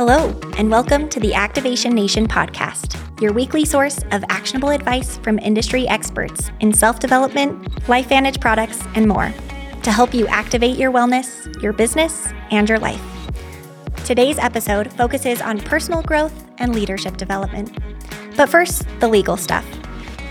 Hello, and welcome to the Activation Nation podcast, your weekly source of actionable advice from industry experts in self development, life LifeVantage products, and more to help you activate your wellness, your business, and your life. Today's episode focuses on personal growth and leadership development. But first, the legal stuff.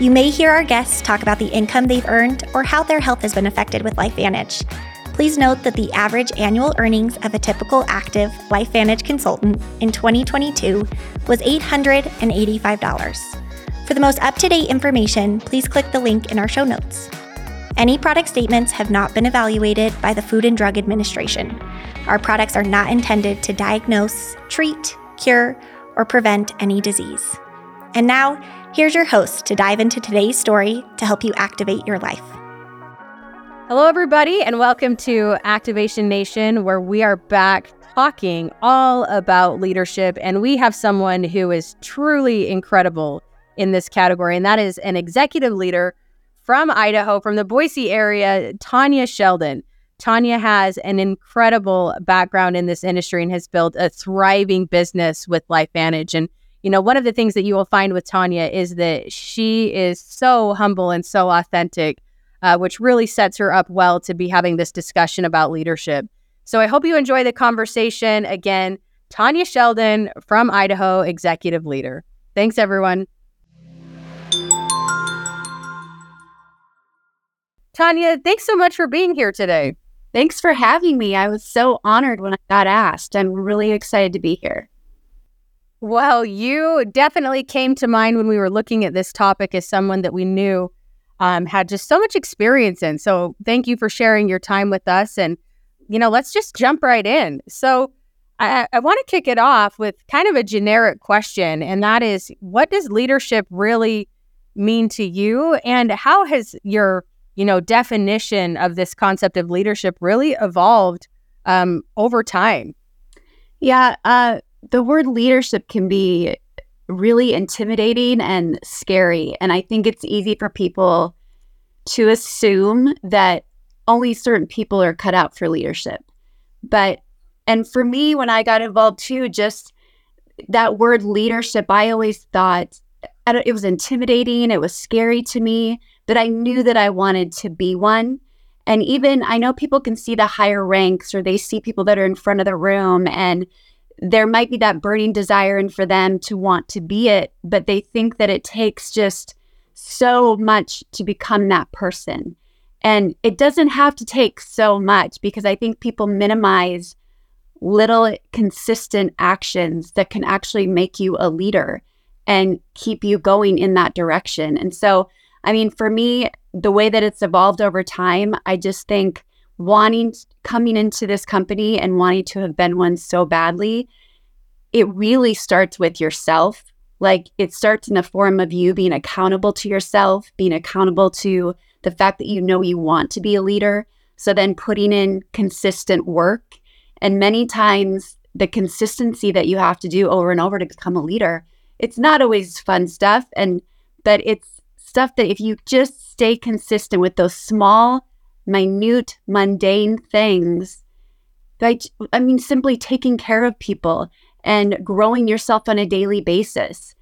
You may hear our guests talk about the income they've earned or how their health has been affected with Life LifeVantage. Please note that the average annual earnings of a typical active LifeVantage consultant in 2022 was $885. For the most up to date information, please click the link in our show notes. Any product statements have not been evaluated by the Food and Drug Administration. Our products are not intended to diagnose, treat, cure, or prevent any disease. And now, here's your host to dive into today's story to help you activate your life. Hello, everybody, and welcome to Activation Nation, where we are back talking all about leadership. And we have someone who is truly incredible in this category, and that is an executive leader from Idaho, from the Boise area, Tanya Sheldon. Tanya has an incredible background in this industry and has built a thriving business with LifeVantage. And, you know, one of the things that you will find with Tanya is that she is so humble and so authentic uh, which really sets her up well to be having this discussion about leadership. So I hope you enjoy the conversation. Again, Tanya Sheldon from Idaho, executive leader. Thanks, everyone. Tanya, thanks so much for being here today. Thanks for having me. I was so honored when I got asked. I'm really excited to be here. Well, you definitely came to mind when we were looking at this topic as someone that we knew um, had just so much experience in. So thank you for sharing your time with us. And, you know, let's just jump right in. So I, I want to kick it off with kind of a generic question, and that is what does leadership really mean to you? And how has your, you know, definition of this concept of leadership really evolved um, over time? Yeah, uh, the word leadership can be really intimidating and scary. And I think it's easy for people to assume that only certain people are cut out for leadership. But, and for me, when I got involved too, just that word leadership, I always thought it was intimidating, it was scary to me, but I knew that I wanted to be one. And even I know people can see the higher ranks or they see people that are in front of the room and there might be that burning desire and for them to want to be it, but they think that it takes just so much to become that person. And it doesn't have to take so much because I think people minimize little consistent actions that can actually make you a leader and keep you going in that direction. And so, I mean, for me, the way that it's evolved over time, I just think wanting coming into this company and wanting to have been one so badly, it really starts with yourself. Like it starts in the form of you being accountable to yourself, being accountable to the fact that you know you want to be a leader. So then putting in consistent work. And many times, the consistency that you have to do over and over to become a leader, it's not always fun stuff. And, but it's stuff that if you just stay consistent with those small, minute, mundane things. Like, I mean, simply taking care of people and growing yourself on a daily basis.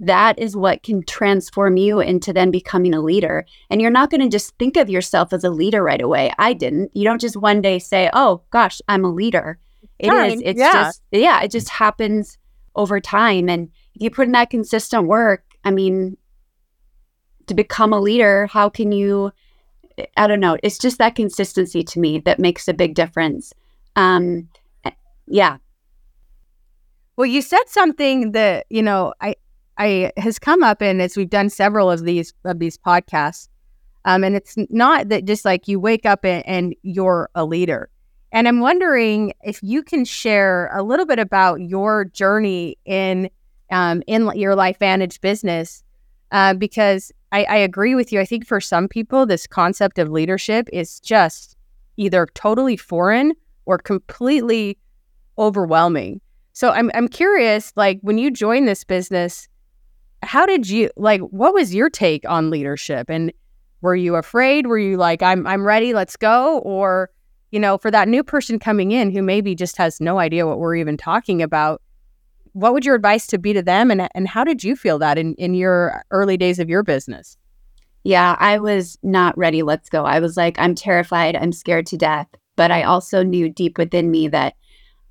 That is what can transform you into then becoming a leader. And you're not going to just think of yourself as a leader right away. I didn't. You don't just one day say, oh gosh, I'm a leader. It Time. is. It's yeah. just, yeah, it just happens over time. And if you put in that consistent work, I mean, to become a leader, how can you I don't know. It's just that consistency to me that makes a big difference. Um, eh, yeah. Well, you said something that you know I I has come up, and as we've done several of these of these podcasts, um, and it's not that just like you wake up and, and you're a leader. And I'm wondering if you can share a little bit about your journey in um, in your LifeVantage business, uh, because I, I agree with you. I think for some people, this concept of leadership is just either totally foreign or completely overwhelming. So I'm I'm curious, like when you joined this business, how did you like what was your take on leadership? And were you afraid? Were you like, I'm I'm ready, let's go? Or, you know, for that new person coming in who maybe just has no idea what we're even talking about, what would your advice to be to them and and how did you feel that in in your early days of your business? Yeah, I was not ready. Let's go. I was like, I'm terrified. I'm scared to death. But I also knew deep within me that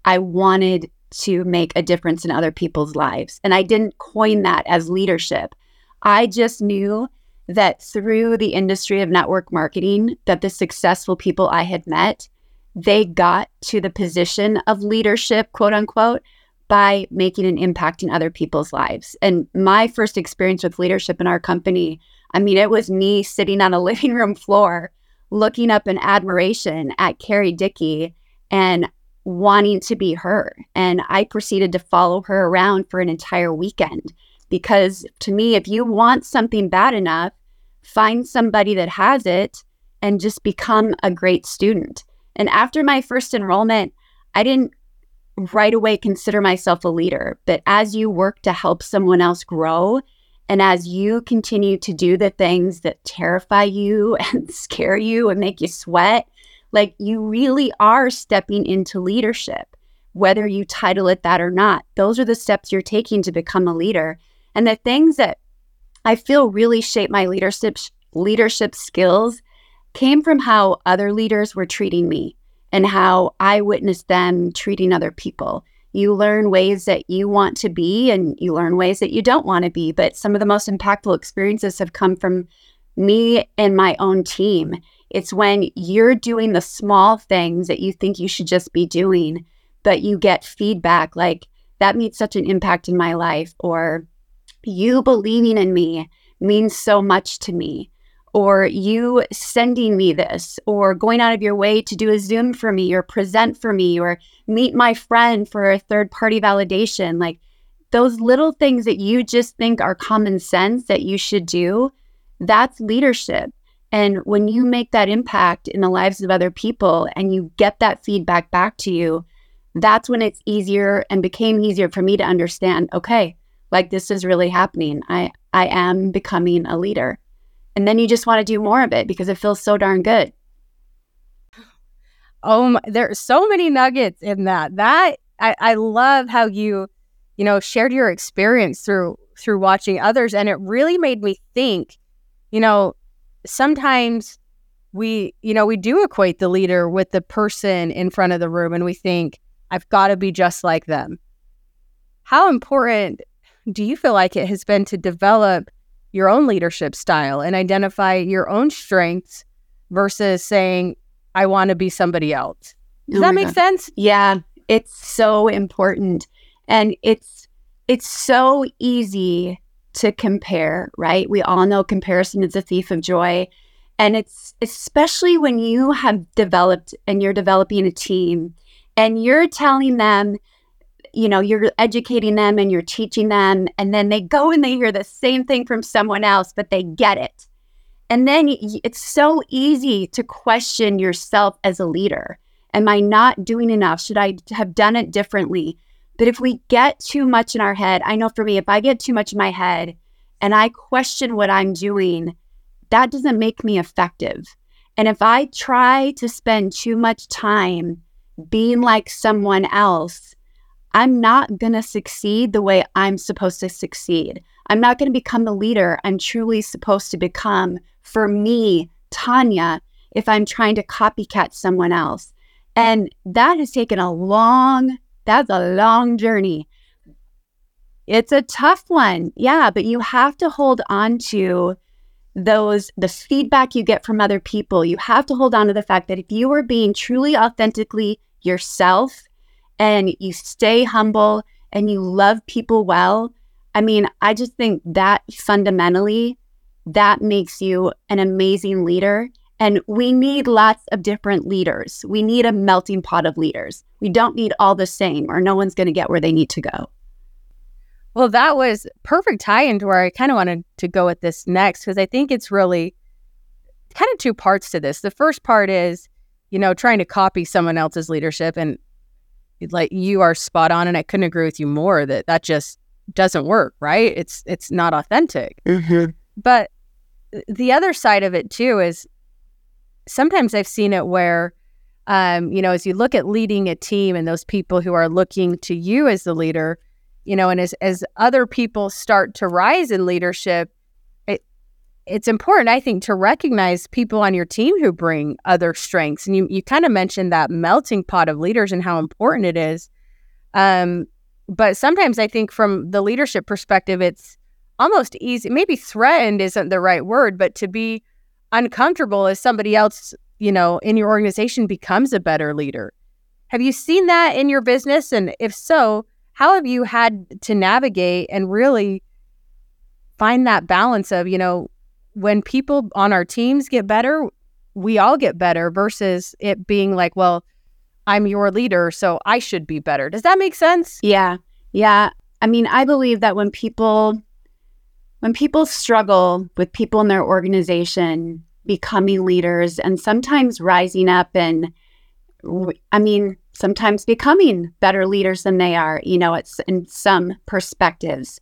I wanted to make a difference in other people's lives. And I didn't coin that as leadership. I just knew that through the industry of network marketing that the successful people I had met, they got to the position of leadership, quote unquote, by making an impact in other people's lives. And my first experience with leadership in our company, I mean, it was me sitting on a living room floor looking up in admiration at Carrie Dickey and wanting to be her. And I proceeded to follow her around for an entire weekend because to me, if you want something bad enough, find somebody that has it and just become a great student. And after my first enrollment, I didn't right away consider myself a leader. But as you work to help someone else grow, and as you continue to do the things that terrify you and scare you and make you sweat, like you really are stepping into leadership, whether you title it that or not. Those are the steps you're taking to become a leader. And the things that I feel really shape my leadership leadership skills came from how other leaders were treating me and how I witnessed them treating other people. You learn ways that you want to be and you learn ways that you don't want to be. But some of the most impactful experiences have come from me and my own team it's when you're doing the small things that you think you should just be doing, but you get feedback like, that made such an impact in my life, or you believing in me means so much to me, or you sending me this, or going out of your way to do a Zoom for me, or present for me, or meet my friend for a third party validation. Like those little things that you just think are common sense that you should do, that's leadership. And when you make that impact in the lives of other people and you get that feedback back to you, that's when it's easier and became easier for me to understand, okay, like this is really happening. I I am becoming a leader. And then you just want to do more of it because it feels so darn good. Oh, my, there's so many nuggets in that. That I, I love how you, you know, shared your experience through through watching others, and it really made me think. You know, sometimes we, you know, we do equate the leader with the person in front of the room and we think, I've got to be just like them. How important do you feel like it has been to develop your own leadership style and identify your own strengths versus saying, I want to be somebody else? Does oh that make God. sense? Yeah, it's so important. And it's it's so easy to compare, right? We all know comparison is a thief of joy. And it's especially when you have developed and you're developing a team and you're telling them, you know, you're educating them and you're teaching them, and then they go and they hear the same thing from someone else, but they get it. And then it's so easy to question yourself as a leader. Am I not doing enough? Should I have done it differently? But if we get too much in our head, I know for me, if I get too much in my head and I question what I'm doing, that doesn't make me effective. And if I try to spend too much time being like someone else, I'm not going to succeed the way I'm supposed to succeed. I'm not going to become the leader I'm truly supposed to become for me, Tanya, if I'm trying to copycat someone else. And that has taken a long that's a long journey. It's a tough one. Yeah, but you have to hold on to those the feedback you get from other people. You have to hold on to the fact that if you are being truly authentically yourself and you stay humble and you love people well, I mean, I just think that fundamentally that makes you an amazing leader and we need lots of different leaders. We need a melting pot of leaders. We don't need all the same, or no one's going to get where they need to go. Well, that was perfect tie into where I kind of wanted to go with this next, because I think it's really kind of two parts to this. The first part is, you know, trying to copy someone else's leadership. And like you are spot on. And I couldn't agree with you more that that just doesn't work, right? It's, it's not authentic. Mm-hmm. But the other side of it too is sometimes I've seen it where, um, you know, as you look at leading a team and those people who are looking to you as the leader, you know, and as as other people start to rise in leadership, it's important, I think, to recognize people on your team who bring other strengths. And you you kind of mentioned that melting pot of leaders and how important it is. Um, but sometimes I think from the leadership perspective, it's almost easy. Maybe threatened isn't the right word, but to be uncomfortable as somebody else, you know, in your organization becomes a better leader. Have you seen that in your business? And if so, how have you had to navigate and really find that balance of, you know, when people on our teams get better, we all get better versus it being like, well, I'm your leader, so I should be better. Does that make sense? Yeah. Yeah. I mean, I believe that when people when people struggle with people in their organization becoming leaders and sometimes rising up and I mean, sometimes becoming better leaders than they are, you know, it's in some perspectives.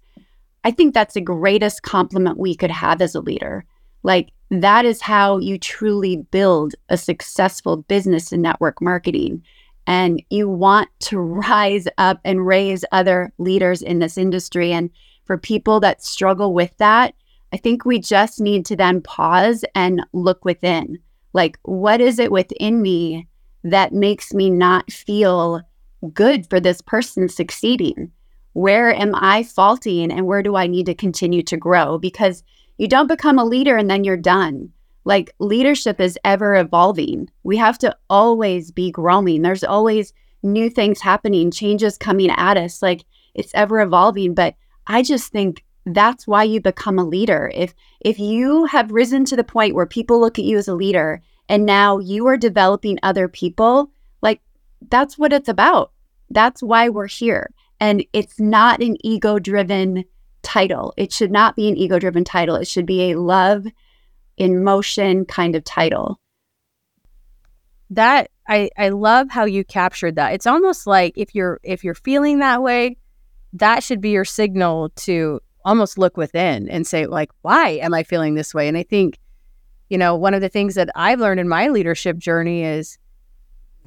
I think that's the greatest compliment we could have as a leader. Like, that is how you truly build a successful business in network marketing. And you want to rise up and raise other leaders in this industry. And for people that struggle with that, I think we just need to then pause and look within. Like, what is it within me that makes me not feel good for this person succeeding? Where am I faulting and where do I need to continue to grow? Because you don't become a leader and then you're done. Like leadership is ever evolving. We have to always be growing. There's always new things happening, changes coming at us. Like it's ever evolving. But I just think that's why you become a leader. If if you have risen to the point where people look at you as a leader and now you are developing other people, like that's what it's about. That's why we're here. And it's not an ego driven title. It should not be an ego driven title. It should be a love in motion kind of title. That I I love how you captured that. It's almost like if you're if you're feeling that way, that should be your signal to almost look within and say like why am I feeling this way? And I think you know, one of the things that I've learned in my leadership journey is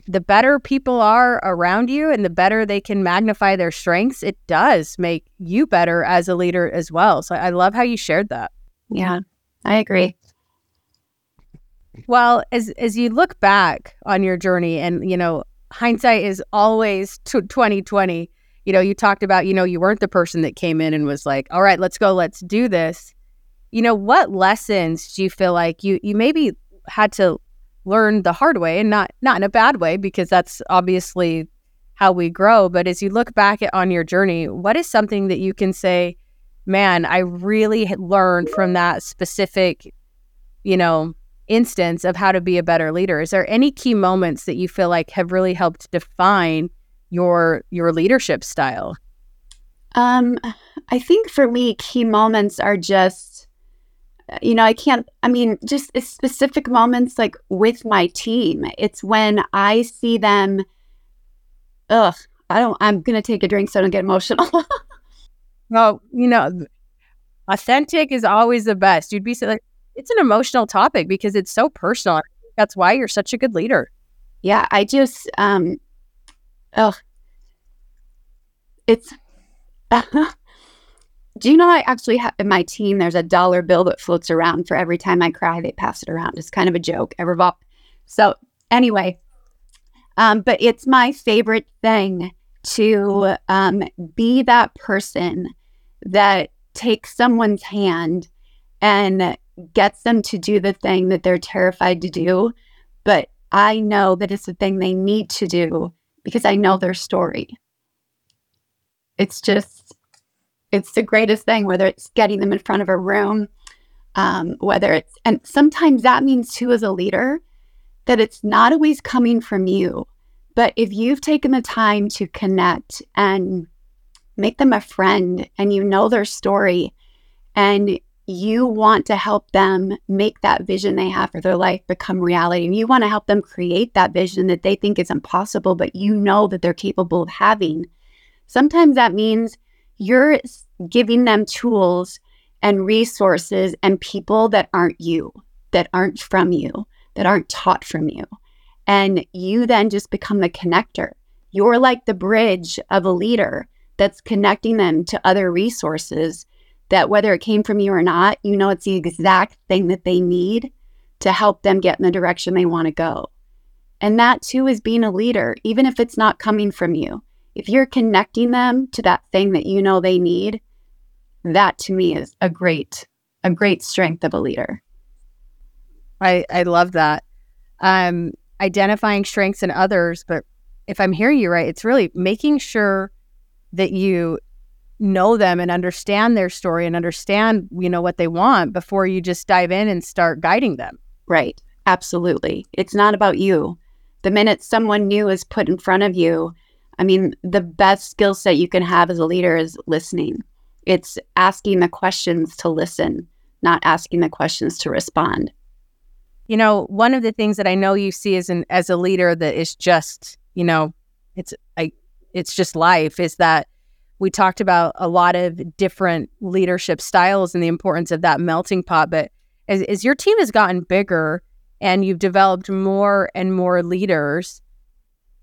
the better people are around you and the better they can magnify their strengths, it does make you better as a leader as well. So I love how you shared that. Yeah, I agree. Well, as as you look back on your journey and you know, hindsight is always 2020. You know, you talked about, you know, you weren't the person that came in and was like, "All right, let's go, let's do this." you know, what lessons do you feel like you you maybe had to learn the hard way and not not in a bad way because that's obviously how we grow, but as you look back at, on your journey, what is something that you can say, man, I really learned from that specific, you know, instance of how to be a better leader? Is there any key moments that you feel like have really helped define your your leadership style? Um, I think for me, key moments are just you know, I can't, I mean, just specific moments like with my team. It's when I see them, ugh, I don't, I'm going to take a drink so I don't get emotional. well, you know, authentic is always the best. You'd be so, like, it's an emotional topic because it's so personal. That's why you're such a good leader. Yeah. I just, um, ugh, it's, Do you know I actually have in my team? There's a dollar bill that floats around for every time I cry. They pass it around. It's kind of a joke. Ever So anyway, um, but it's my favorite thing to um, be that person that takes someone's hand and gets them to do the thing that they're terrified to do. But I know that it's the thing they need to do because I know their story. It's just it's the greatest thing, whether it's getting them in front of a room, um, whether it's, and sometimes that means too, as a leader, that it's not always coming from you. But if you've taken the time to connect and make them a friend and you know their story and you want to help them make that vision they have for their life become reality and you want to help them create that vision that they think is impossible but you know that they're capable of having sometimes that means you're giving them tools and resources and people that aren't you, that aren't from you, that aren't taught from you. And you then just become the connector. You're like the bridge of a leader that's connecting them to other resources that whether it came from you or not, you know it's the exact thing that they need to help them get in the direction they want to go. And that too is being a leader, even if it's not coming from you. If you're connecting them to that thing that you know they need, that to me is a great, a great strength of a leader. I, I love that. Um, identifying strengths in others, but if I'm hearing you right, it's really making sure that you know them and understand their story and understand, you know, what they want before you just dive in and start guiding them. Right. Absolutely. It's not about you. The minute someone new is put in front of you, I mean, the best skill set you can have as a leader is listening. It's asking the questions to listen, not asking the questions to respond. You know, one of the things that I know you see as an as a leader that is just, you know, it's I it's just life is that we talked about a lot of different leadership styles and the importance of that melting pot. But as, as your team has gotten bigger and you've developed more and more leaders,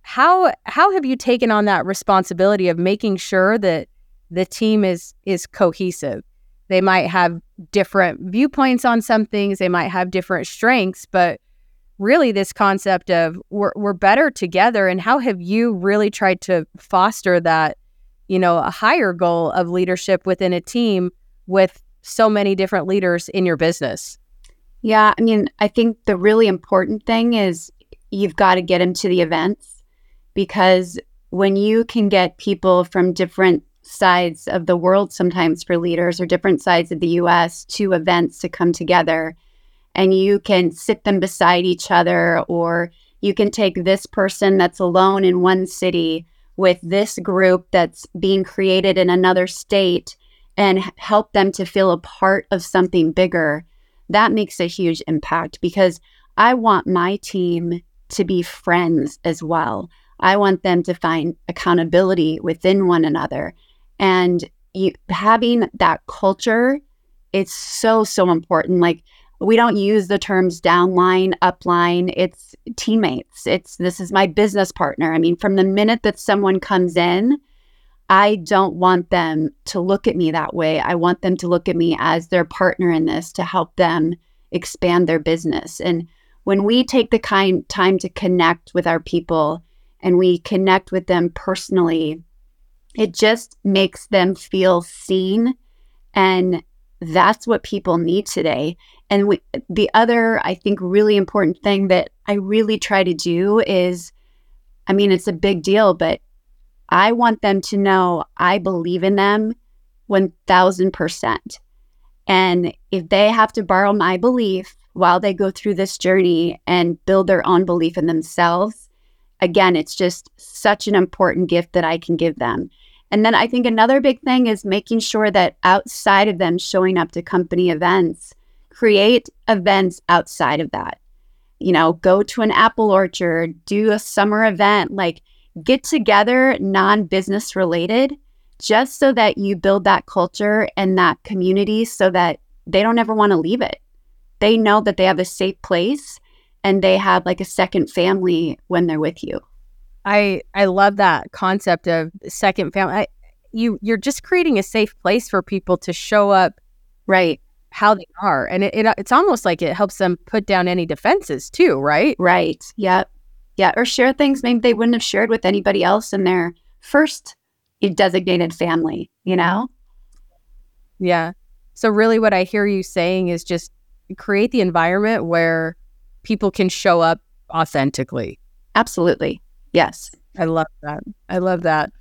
how how have you taken on that responsibility of making sure that the team is is cohesive? They might have different viewpoints on some things, they might have different strengths, but really this concept of we're, we're better together and how have you really tried to foster that you know, a higher goal of leadership within a team with so many different leaders in your business? Yeah, I mean, I think the really important thing is you've got to get them to the events because when you can get people from different sides of the world sometimes for leaders or different sides of the US to events to come together and you can sit them beside each other or you can take this person that's alone in one city with this group that's being created in another state and help them to feel a part of something bigger, that makes a huge impact because I want my team to be friends as well. I want them to find accountability within one another. And you, having that culture, it's so, so important. Like we don't use the terms downline, upline. It's teammates. It's this is my business partner. I mean, from the minute that someone comes in, I don't want them to look at me that way. I want them to look at me as their partner in this to help them expand their business. And when we take the kind time to connect with our people and we connect with them personally, it just makes them feel seen and that's what people need today. And we, the other, I think, really important thing that I really try to do is I mean, it's a big deal, but I want them to know I believe in them 1000%. And if they have to borrow my belief while they go through this journey and build their own belief in themselves, again, it's just such an important gift that I can give them. And then I think another big thing is making sure that outside of them showing up to company events, create events outside of that. You know, go to an apple orchard, do a summer event, like get together non business related, just so that you build that culture and that community so that they don't ever want to leave it. They know that they have a safe place and they have like a second family when they're with you. I I love that concept of second family. I, you you're just creating a safe place for people to show up right how they are. And it, it it's almost like it helps them put down any defenses too right? Right. Yep. Yeah. Or share things maybe they wouldn't have shared with anybody else in their first eh, designated family you know? Yeah. So really what i hear you saying is just create the environment where people can show up authentically. Absolutely Yes. I love that. I love that.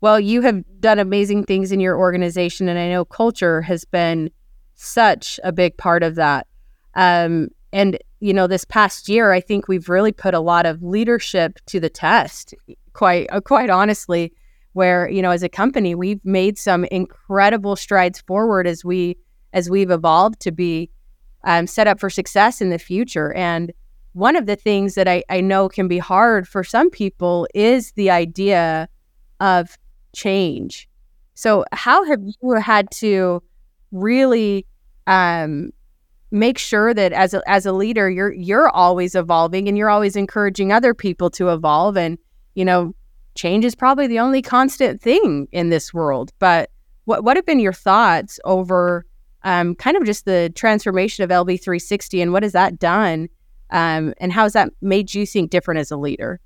Well, you have done amazing things in your organization, and I know culture has been such a big part of that. Um, and you know, this past year, I think we've really put a lot of leadership to the test. Quite, uh, quite honestly, where you know, as a company, we've made some incredible strides forward as we as we've evolved to be um, set up for success in the future. And one of the things that I, I know can be hard for some people is the idea of change. So, how have you had to really um, make sure that as a, as a leader, you're you're always evolving and you're always encouraging other people to evolve and you know change is probably the only constant thing in this world. But what what have been your thoughts over um, kind of just the transformation of LV360 and what has that done? Um, and how has that made you think different as a leader?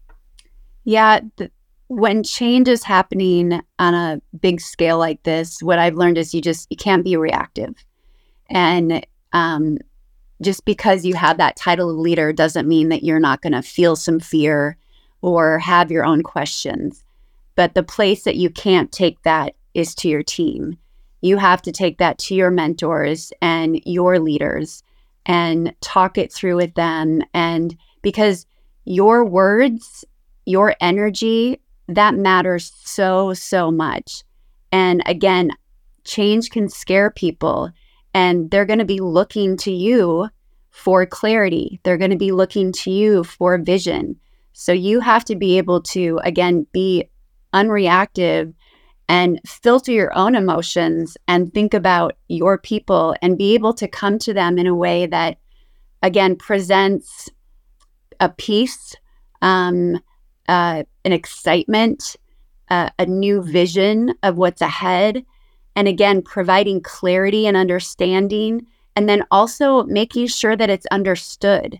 Yeah, th- when change is happening on a big scale like this, what I've learned is you just you can't be reactive, and um, just because you have that title of leader doesn't mean that you're not going to feel some fear or have your own questions. But the place that you can't take that is to your team. You have to take that to your mentors and your leaders and talk it through with them. And because your words, your energy, that matters so, so much. And again, change can scare people and they're going to be looking to you for clarity. They're going to be looking to you for vision. So you have to be able to, again, be unreactive and filter your own emotions and think about your people and be able to come to them in a way that, again, presents a peace, um, uh, an excitement, uh, a new vision of what's ahead. And again, providing clarity and understanding. And then also making sure that it's understood,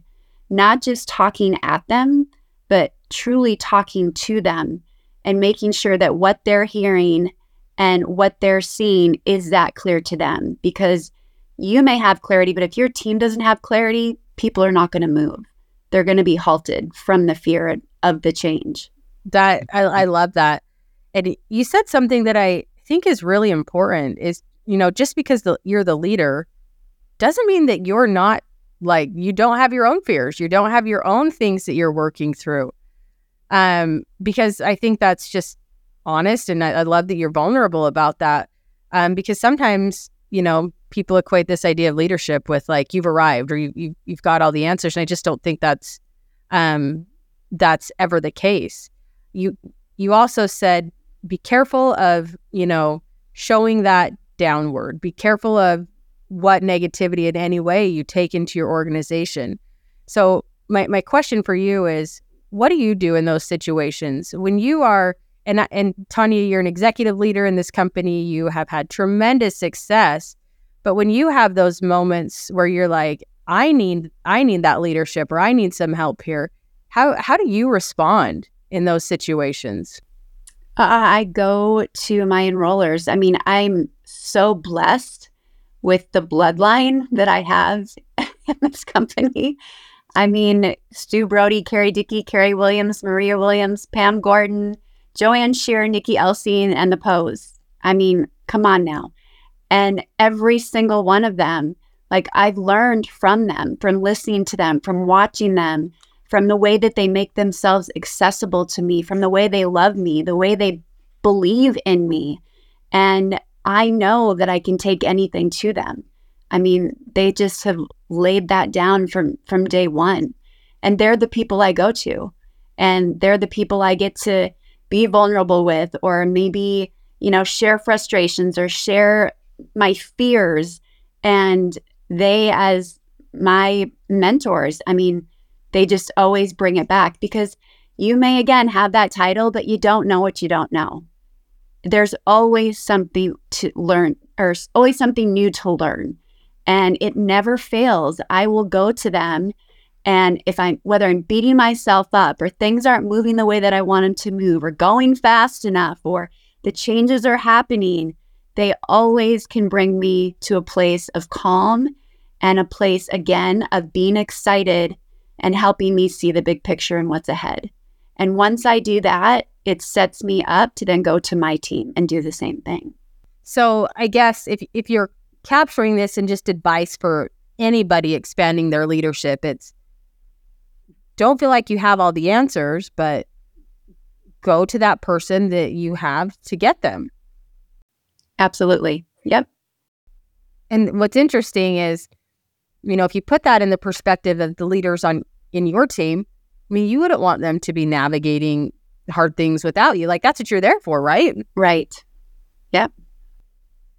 not just talking at them, but truly talking to them and making sure that what they're hearing and what they're seeing is that clear to them because you may have clarity but if your team doesn't have clarity people are not going to move. They're going to be halted from the fear of the change. That I, I love that. And you said something that i think is really important is you know just because the, you're the leader doesn't mean that you're not like you don't have your own fears. You don't have your own things that you're working through um, because I think that's just honest, and I, I love that you're vulnerable about that. Um, because sometimes you know people equate this idea of leadership with like you've arrived or you, you you've got all the answers, and I just don't think that's um, that's ever the case. You you also said be careful of you know showing that downward. Be careful of what negativity in any way you take into your organization. So my my question for you is what do you do in those situations when you are and and Tanya, you're an executive leader in this company. You have had tremendous success, but when you have those moments where you're like, I need I need that leadership or I need some help here, how how do you respond in those situations? Uh, I go to my enrollers. I mean, I'm so blessed with the bloodline that I have in this company. I mean, Stu Brody, Carrie Dickey, Carrie Williams, Maria Williams, Pam Gordon, Joanne Shear, Nikki Elsine, and the Pose. I mean, come on now. And every single one of them, like I've learned from them, from listening to them, from watching them, from the way that they make themselves accessible to me, from the way they love me, the way they believe in me. And I know that I can take anything to them. I mean, they just have laid that down from from day one. And they're the people I go to. And they're the people I get to be vulnerable with or maybe, you know, share frustrations or share my fears and they as my mentors, I mean, they just always bring it back because you may again have that title but you don't know what you don't know. There's always something to learn or always something new to learn and it never fails. I will go to them and if I'm whether I'm beating myself up or things aren't moving the way that I want them to move or going fast enough or the changes are happening, they always can bring me to a place of calm and a place again of being excited and helping me see the big picture and what's ahead. And once I do that, it sets me up to then go to my team and do the same thing. So I guess if if you're capturing this and just advice for anybody expanding their leadership. It's don't feel like you have all the answers, but go to that person that you have to get them. Absolutely. Yep. And what's interesting is, you know, if you put that in the perspective of the leaders on in your team, I mean, you wouldn't want them to be navigating hard things without you. Like that's what you're there for, right? Right. Yep.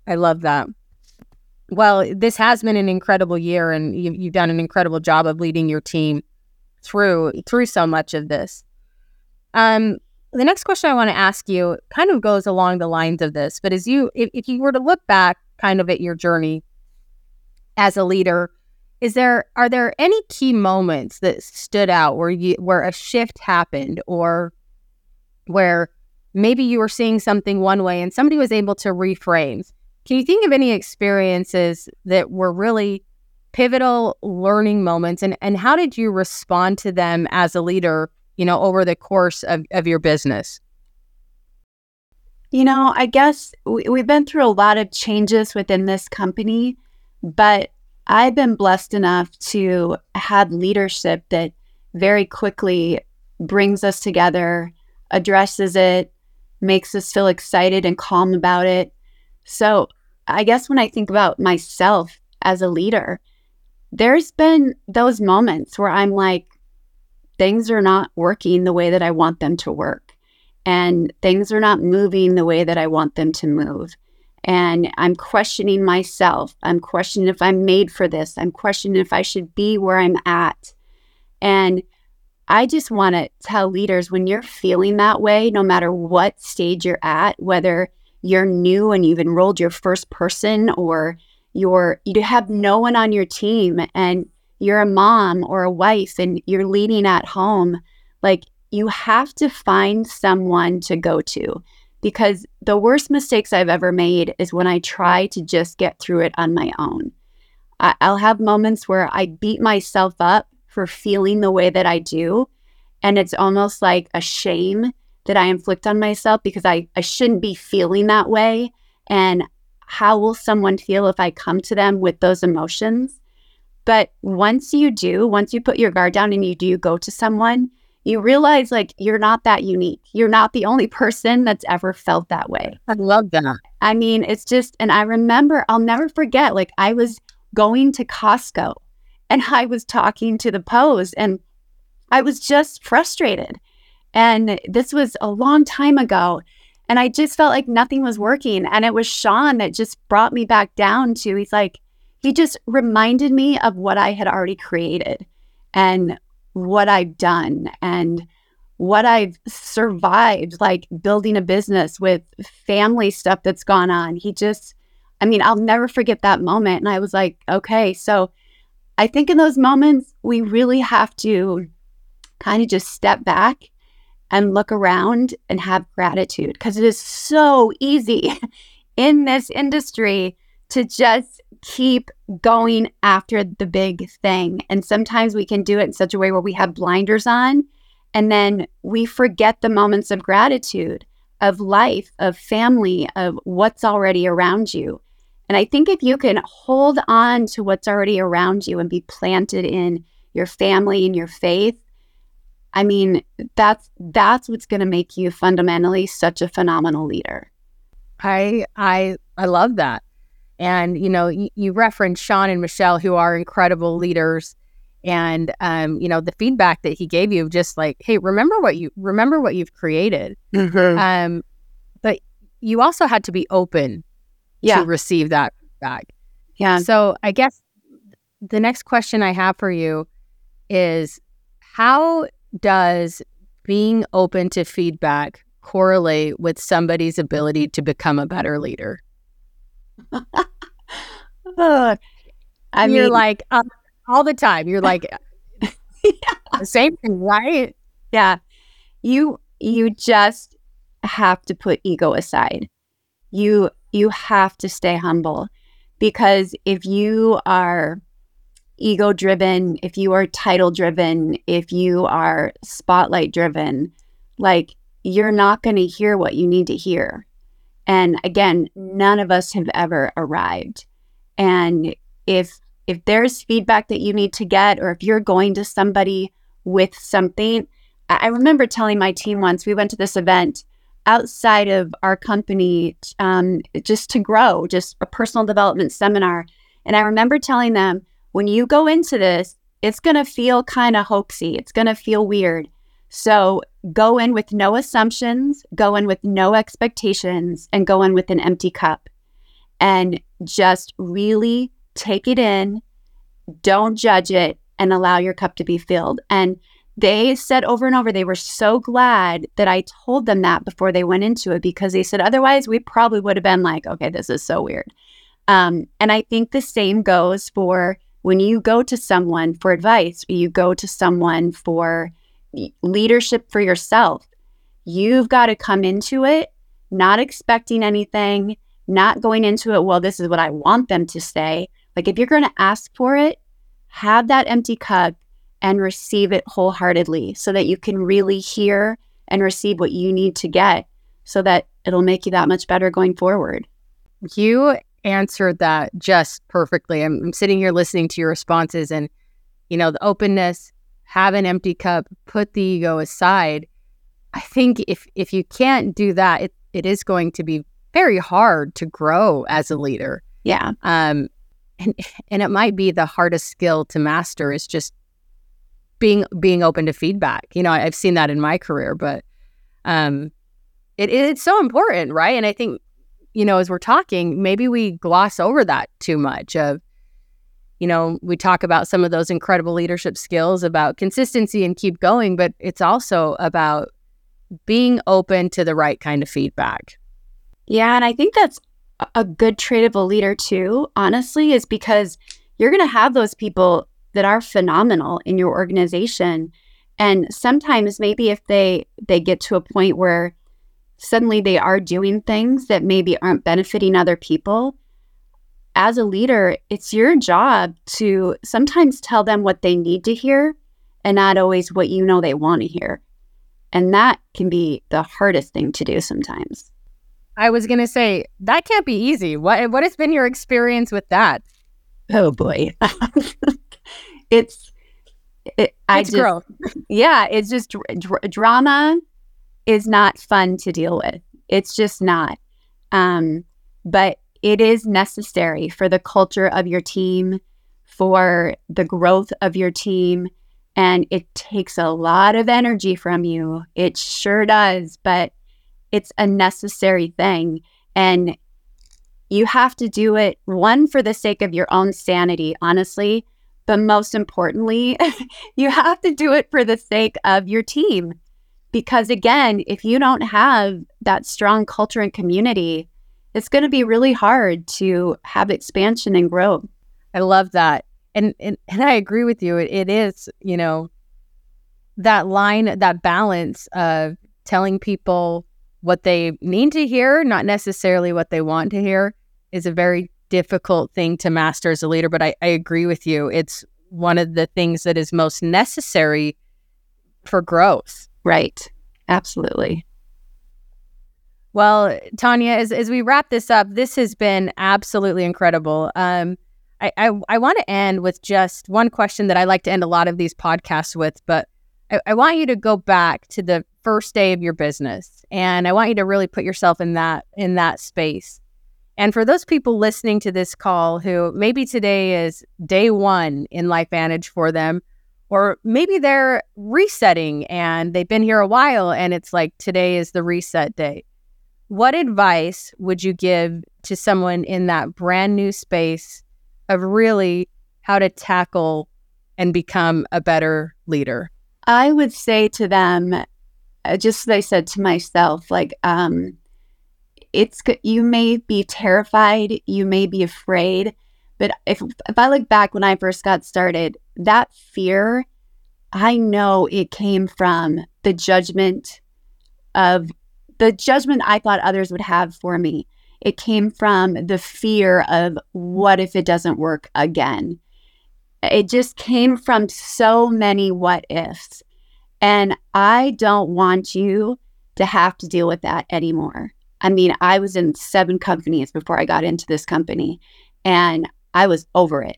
I love that. Well, this has been an incredible year, and you, you've done an incredible job of leading your team through through so much of this. Um, the next question I want to ask you kind of goes along the lines of this, but as you, if, if you were to look back kind of at your journey as a leader, is there are there any key moments that stood out where you where a shift happened or where maybe you were seeing something one way and somebody was able to reframe? Can you think of any experiences that were really pivotal learning moments and, and how did you respond to them as a leader, you know, over the course of, of your business? You know, I guess we, we've been through a lot of changes within this company, but I've been blessed enough to have leadership that very quickly brings us together, addresses it, makes us feel excited and calm about it. So, I guess when I think about myself as a leader, there's been those moments where I'm like, things are not working the way that I want them to work, and things are not moving the way that I want them to move and I'm questioning myself. I'm questioning if I'm made for this. I'm questioning if I should be where I'm at. And I just want to tell leaders when you're feeling that way, no matter what stage you're at, whether you're new and you've enrolled your first person or you're you have no one on your team and you're a mom or a wife and you're leading at home, like you have to find someone to go to because the worst mistakes I've ever made is when I try to just get through it on my own. I- will have moments where I beat myself up for feeling the way that I do. And it's almost like a shame that I inflict on myself because I, I shouldn't be feeling that way. And how will someone feel if I come to them with those emotions? But once you do, once you put your guard down and you do go to someone, you realize like you're not that unique. You're not the only person that's ever felt that way. I love that. I mean, it's just, and I remember, I'll never forget, like I was going to Costco and I was talking to the pose and I was just frustrated. And this was a long time ago. And I just felt like nothing was working. And it was Sean that just brought me back down to, he's like, he just reminded me of what I had already created and what I've done and what I've survived, like building a business with family stuff that's gone on. He just, I mean, I'll never forget that moment. And I was like, okay, so I think in those moments, we really have to kind of just step back and look around and have gratitude because it is so easy in this industry to just keep going after the big thing. And sometimes we can do it in such a way where we have blinders on and then we forget the moments of gratitude, of life, of family, of what's already around you. And I think if you can hold on to what's already around you and be planted in your family and your faith, I mean, that's that's what's going to make you fundamentally such a phenomenal leader. I I I love that. And, you know, you, you referenced Sean and Michelle, who are incredible leaders. And, um, you know, the feedback that he gave you, just like, hey, remember what you remember what you've created. Mm-hmm. Um, but you also had to be open yeah. to receive that feedback. Yeah. So I guess the next question I have for you is how does being open to feedback correlate with somebody's ability to become a better leader? I mean, you're like uh, all the time. You're like yeah. same thing, right? Yeah. You you just have to put ego aside. You you have to stay humble because if you are ego driven, if you are title driven, if you are spotlight driven, like you're not going to hear what you need to hear. And again, none of us have ever arrived. And if if there's feedback that you need to get or if you're going to somebody with something, I remember telling my team once we went to this event outside of our company um, just to grow, just a personal development seminar. And I remember telling them, when you go into this, it's going to feel kind of hoaxy. It's going to feel weird. So go in with no assumptions, go in with no expectations, and go in with an empty cup. And just really take it in, don't judge it, and allow your cup to be filled. And they said over and over they were so glad that I told them that before they went into it because they said otherwise we probably would have been like, okay, this is so weird. Um, and I think the same goes for when you go to someone for advice, you go to someone for leadership for yourself. You've got to come into it not expecting anything, not going into it, well, this is what I want them to say. Like if you're going to ask for it, have that empty cup and receive it wholeheartedly so that you can really hear and receive what you need to get so that it'll make you that much better going forward. You answered that just perfectly. I'm, I'm sitting here listening to your responses and, you know, the openness, have an empty cup, put the ego aside. I think if if you can't do that, it, it is going to be very hard to grow as a leader. Yeah. Um, and and it might be the hardest skill to master is just being being open to feedback. You know, I've seen that in my career, but um, it, it's so important, right? And I think you know, as we're talking, maybe we gloss over that too much. Of you know, we talk about some of those incredible leadership skills about consistency and keep going, but it's also about being open to the right kind of feedback. Yeah, and I think that's a good trait of a leader too, honestly, is because you're going to have those people that are phenomenal in your organization and sometimes maybe if they they get to a point where suddenly they are doing things that maybe aren't benefiting other people. As a leader it's your job to sometimes tell them what they need to hear and not always what you know they want to hear. And that can be the hardest thing to do sometimes. I was going to say that can't be easy. What what has been your experience with that? Oh boy. It's it, I it's just, growth. yeah, it's just dr- dr- drama is not fun to deal with. It's just not. Um, but it is necessary for the culture of your team, for the growth of your team, and it takes a lot of energy from you. It sure does, but it's a necessary thing. And you have to do it, one, for the sake of your own sanity, honestly, but most importantly, you have to do it for the sake of your team. Because again, if you don't have that strong culture and community, it's going to be really hard to have expansion and growth. I love that. And, and, and I agree with you. It, it is, you know, that line, that balance of telling people what they need to hear, not necessarily what they want to hear, is a very difficult thing to master as a leader, but I, I agree with you. It's one of the things that is most necessary for growth. Right. Absolutely. Well, Tanya, as, as we wrap this up, this has been absolutely incredible. Um, I, I, I want to end with just one question that I like to end a lot of these podcasts with, but I, I want you to go back to the first day of your business, and I want you to really put yourself in that in that space. And for those people listening to this call who maybe today is day one in LifeVantage for them, or maybe they're resetting and they've been here a while and it's like today is the reset day. What advice would you give to someone in that brand new space of really how to tackle and become a better leader? I would say to them, uh, just as I said to myself, like, um, it's you may be terrified, you may be afraid, but if if I look back when I first got started, that fear, I know it came from the judgment of the judgment I thought others would have for me. It came from the fear of what if it doesn't work again. It just came from so many what ifs. And I don't want you to have to deal with that anymore. I mean, I was in seven companies before I got into this company and I was over it.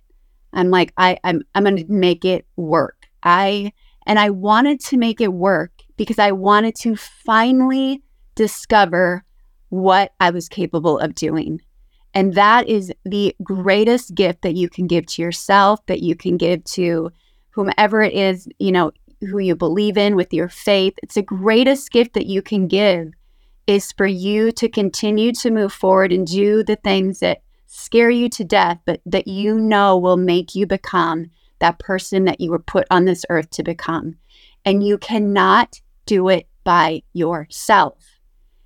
I'm like, I, I'm I'm gonna make it work. I and I wanted to make it work because I wanted to finally discover what I was capable of doing. And that is the greatest gift that you can give to yourself, that you can give to whomever it is, you know, who you believe in with your faith. It's the greatest gift that you can give is for you to continue to move forward and do the things that scare you to death, but that you know will make you become that person that you were put on this earth to become. And you cannot do it by yourself.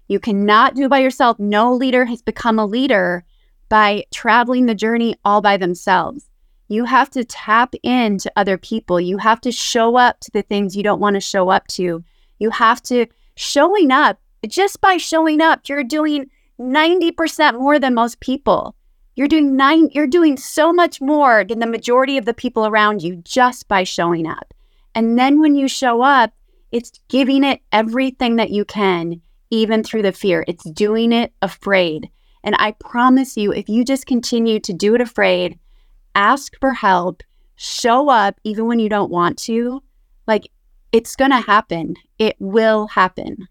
You cannot do it by yourself. No leader has become a leader by traveling the journey all by themselves. You have to tap into other people. You have to show up to the things you don't want to show up to. You have to showing up just by showing up, you're doing 90% more than most people. You're doing nine, you're doing so much more than the majority of the people around you just by showing up. And then when you show up, it's giving it everything that you can, even through the fear. It's doing it afraid. And I promise you, if you just continue to do it afraid, ask for help, show up even when you don't want to, like it's going to happen. It will happen.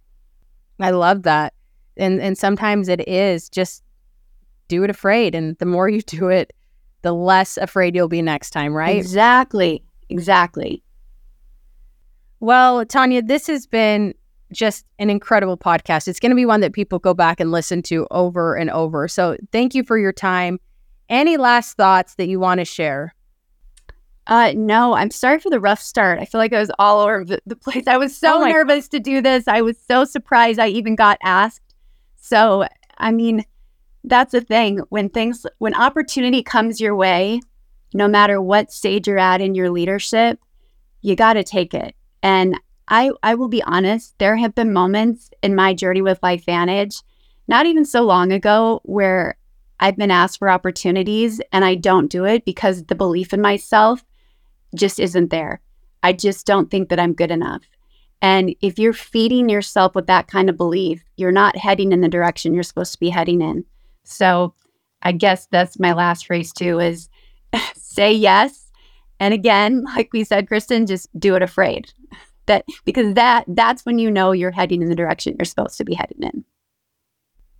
I love that. And and sometimes it is just do it afraid and the more you do it, the less afraid you'll be next time, right? Exactly. Exactly. Well, Tanya, this has been just an incredible podcast. It's going to be one that people go back and listen to over and over. So, thank you for your time. Any last thoughts that you want to share? Uh, no, I'm sorry for the rough start. I feel like I was all over the, place. I was so oh nervous to do this. I was so surprised I even got asked. So, I mean, that's the thing. When things, when opportunity comes your way, no matter what stage you're at in your leadership, you got to take it. And I, I will be honest, there have been moments in my journey with LifeVantage, not even so long ago, where I've been asked for opportunities and I don't do it because the belief in myself just isn't there. I just don't think that I'm good enough. And if you're feeding yourself with that kind of belief, you're not heading in the direction you're supposed to be heading in. So I guess that's my last phrase too is say yes. And again, like we said, Kristen, just do it afraid. That because that that's when you know you're heading in the direction you're supposed to be headed in.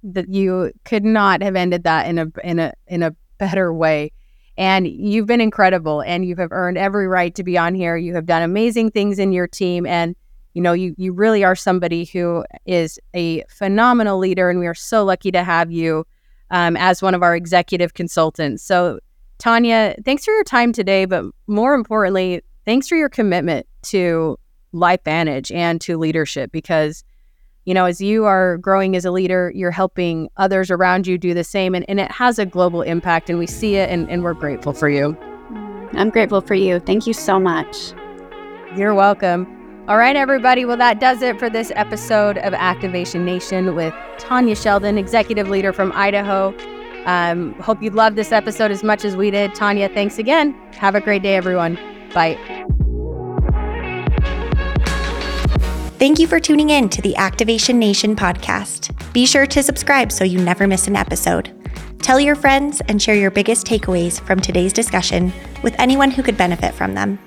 That you could not have ended that in a in a in a better way. And you've been incredible and you have earned every right to be on here. You have done amazing things in your team and you know, you you really are somebody who is a phenomenal leader and we are so lucky to have you um, as one of our executive consultants. So Tanya, thanks for your time today, but more importantly, thanks for your commitment to Life LifeVantage and to leadership because you know, as you are growing as a leader, you're helping others around you do the same. And, and it has a global impact, and we see it, and, and we're grateful for you. I'm grateful for you. Thank you so much. You're welcome. All right, everybody. Well, that does it for this episode of Activation Nation with Tanya Sheldon, executive leader from Idaho. Um, hope you loved this episode as much as we did. Tanya, thanks again. Have a great day, everyone. Bye. Thank you for tuning in to the Activation Nation podcast. Be sure to subscribe so you never miss an episode. Tell your friends and share your biggest takeaways from today's discussion with anyone who could benefit from them.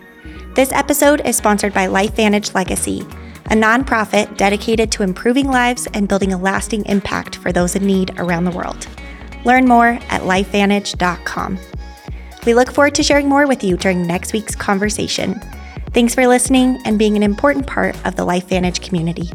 This episode is sponsored by LifeVantage Legacy, a nonprofit dedicated to improving lives and building a lasting impact for those in need around the world. Learn more at lifevantage.com. We look forward to sharing more with you during next week's conversation. Thanks for listening and being an important part of the LifeVantage community.